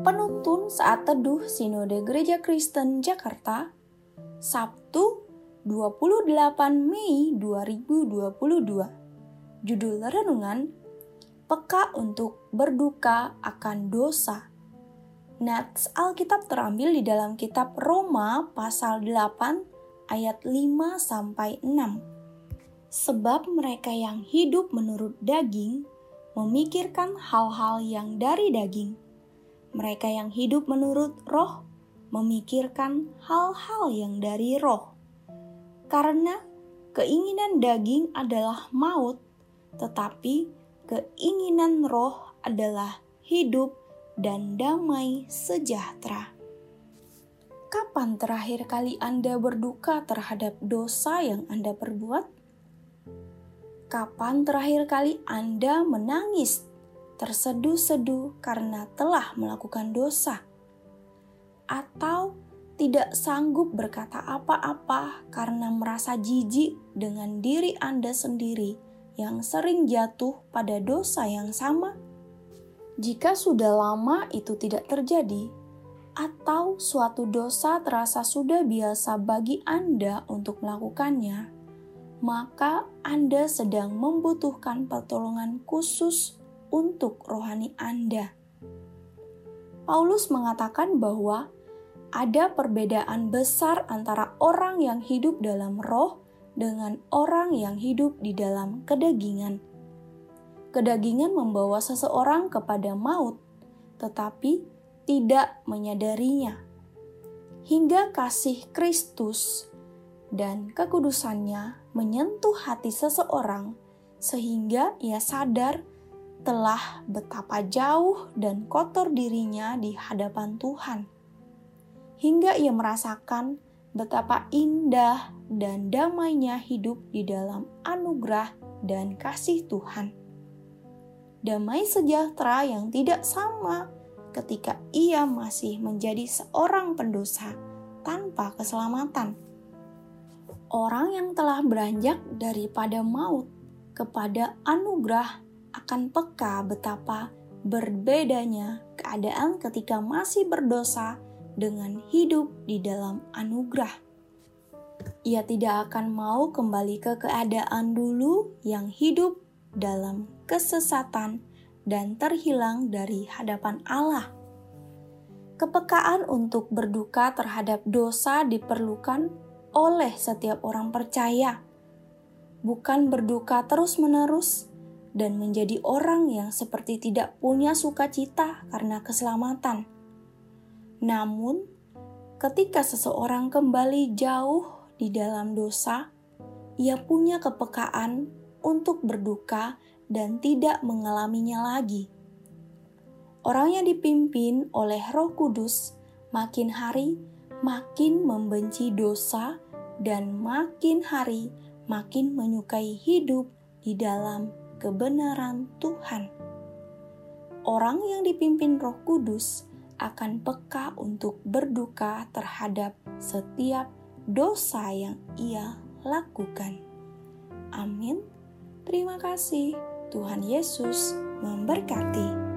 Penuntun saat teduh Sinode Gereja Kristen Jakarta, Sabtu 28 Mei 2022. Judul renungan, Peka untuk berduka akan dosa. Nats Alkitab terambil di dalam kitab Roma pasal 8 ayat 5 sampai 6. Sebab mereka yang hidup menurut daging memikirkan hal-hal yang dari daging. Mereka yang hidup menurut roh memikirkan hal-hal yang dari roh. Karena keinginan daging adalah maut, tetapi keinginan roh adalah hidup dan damai sejahtera. Kapan terakhir kali Anda berduka terhadap dosa yang Anda perbuat? Kapan terakhir kali Anda menangis, terseduh-seduh karena telah melakukan dosa? Atau tidak sanggup berkata apa-apa karena merasa jijik dengan diri Anda sendiri yang sering jatuh pada dosa yang sama? Jika sudah lama itu tidak terjadi, atau suatu dosa terasa sudah biasa bagi Anda untuk melakukannya, maka Anda sedang membutuhkan pertolongan khusus untuk rohani Anda. Paulus mengatakan bahwa ada perbedaan besar antara orang yang hidup dalam roh dengan orang yang hidup di dalam kedagingan. Kedagingan membawa seseorang kepada maut, tetapi tidak menyadarinya. Hingga kasih Kristus dan kekudusannya menyentuh hati seseorang sehingga ia sadar telah betapa jauh dan kotor dirinya di hadapan Tuhan. Hingga ia merasakan betapa indah dan damainya hidup di dalam anugerah dan kasih Tuhan. Damai sejahtera yang tidak sama ketika ia masih menjadi seorang pendosa tanpa keselamatan orang yang telah beranjak daripada maut kepada anugerah akan peka betapa berbedanya keadaan ketika masih berdosa dengan hidup di dalam anugerah. Ia tidak akan mau kembali ke keadaan dulu yang hidup dalam kesesatan dan terhilang dari hadapan Allah. Kepekaan untuk berduka terhadap dosa diperlukan oleh setiap orang percaya, bukan berduka terus-menerus dan menjadi orang yang seperti tidak punya sukacita karena keselamatan. Namun, ketika seseorang kembali jauh di dalam dosa, ia punya kepekaan untuk berduka dan tidak mengalaminya lagi. Orang yang dipimpin oleh Roh Kudus makin hari makin membenci dosa dan makin hari makin menyukai hidup di dalam kebenaran Tuhan. Orang yang dipimpin Roh Kudus akan peka untuk berduka terhadap setiap dosa yang ia lakukan. Amin. Terima kasih. Tuhan Yesus memberkati.